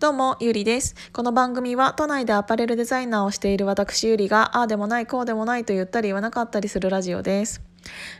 どうも、ゆりです。この番組は都内でアパレルデザイナーをしている私ゆりが、ああでもない、こうでもないと言ったり言わなかったりするラジオです。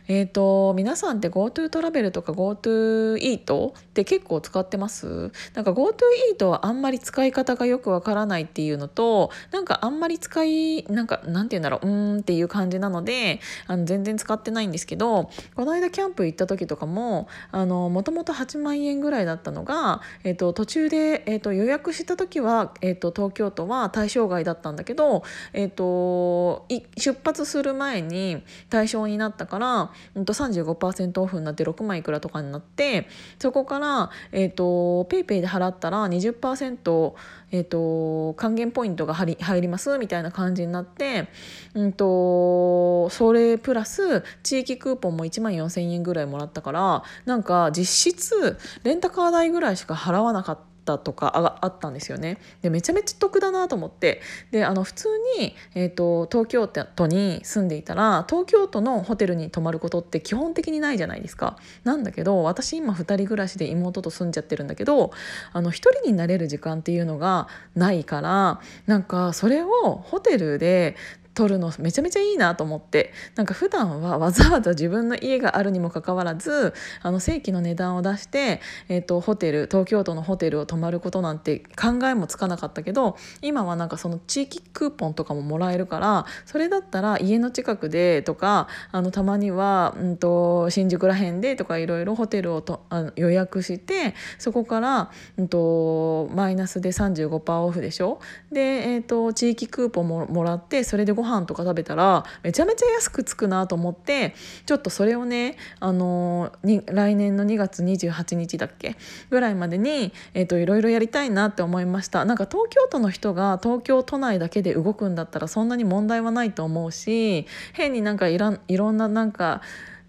えーと、皆さんって GoTo トラベルとか GoTo イートって結構使ってます？なんか GoTo イートはあんまり使い方がよくわからないっていうのとなんかあんまり使いなんかなんて言うんだろううんっていう感じなのであの全然使ってないんですけどこの間キャンプ行った時とかももともと8万円ぐらいだったのが、えーと、途中で、えーと、予約した時は、えー、と東京都は対象外だったんだけど、えー、と出発する前に対象になったから、うん、と35%オフになって6万いくらとかになってそこから、えーと、ペイペイで払ったら20%、えーと、還元ポイントが入りますみたいな感じになって、うんと、それプラス地域クーポンも1万4,000円ぐらいもらったからなんか実質レンタカー代ぐらいしか払わなかった。ったとかあったんですよね。でめちゃめちゃ得だなと思ってであの普通に、えーと、東京都に住んでいたら東京都のホテルに泊まることって基本的にないじゃないですか。なんだけど私今2人暮らしで妹と住んじゃってるんだけどあの1人になれる時間っていうのがないからなんかそれをホテルで撮るのめちゃめちゃいいなと思ってなんか普段はわざわざ自分の家があるにもかかわらずあの正規の値段を出して、えーと、ホテル東京都のホテルを泊まることなんて考えもつかなかったけど今はなんかその地域クーポンとかももらえるからそれだったら家の近くでとかあのたまには、うんと、新宿ら辺でとかいろいろホテルをとあの予約してそこから、うんと、マイナスで35%オフでしょ？で、えーと地域クーポンももらってそれでご飯飯とか食べたらめちゃめちゃ安くつくなと思ってちょっとそれをね、あのに来年の2月28日だっけ？ぐらいまでに、えーと、いろいろやりたいなって思いました。なんか東京都の人が東京都内だけで動くんだったらそんなに問題はないと思うし変になんかいらんいろんななんか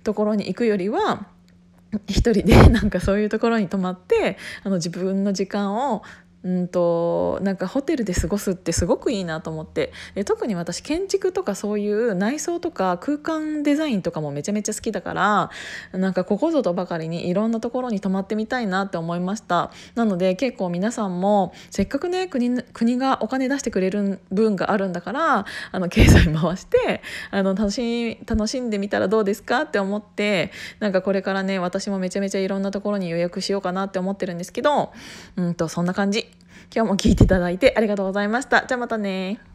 ところに行くよりは一人でなんかそういうところに泊まってあの自分の時間をうんとなんかホテルで過ごすってすごくいいなと思って。で特に私建築とかそういう内装とか空間デザインとかもめちゃめちゃ好きだからなんかここぞとばかりにいろんなところに泊まってみたいなって思いました。なので結構皆さんもせっかくね国国がお金出してくれる分があるんだからあの経済回してあの楽し楽しんでみたらどうですかって思ってなんかこれからね私もめちゃめちゃいろんなところに予約しようかなって思ってるんですけどうんとそんな感じ。今日も聞いていただいてありがとうございました。じゃあまたね。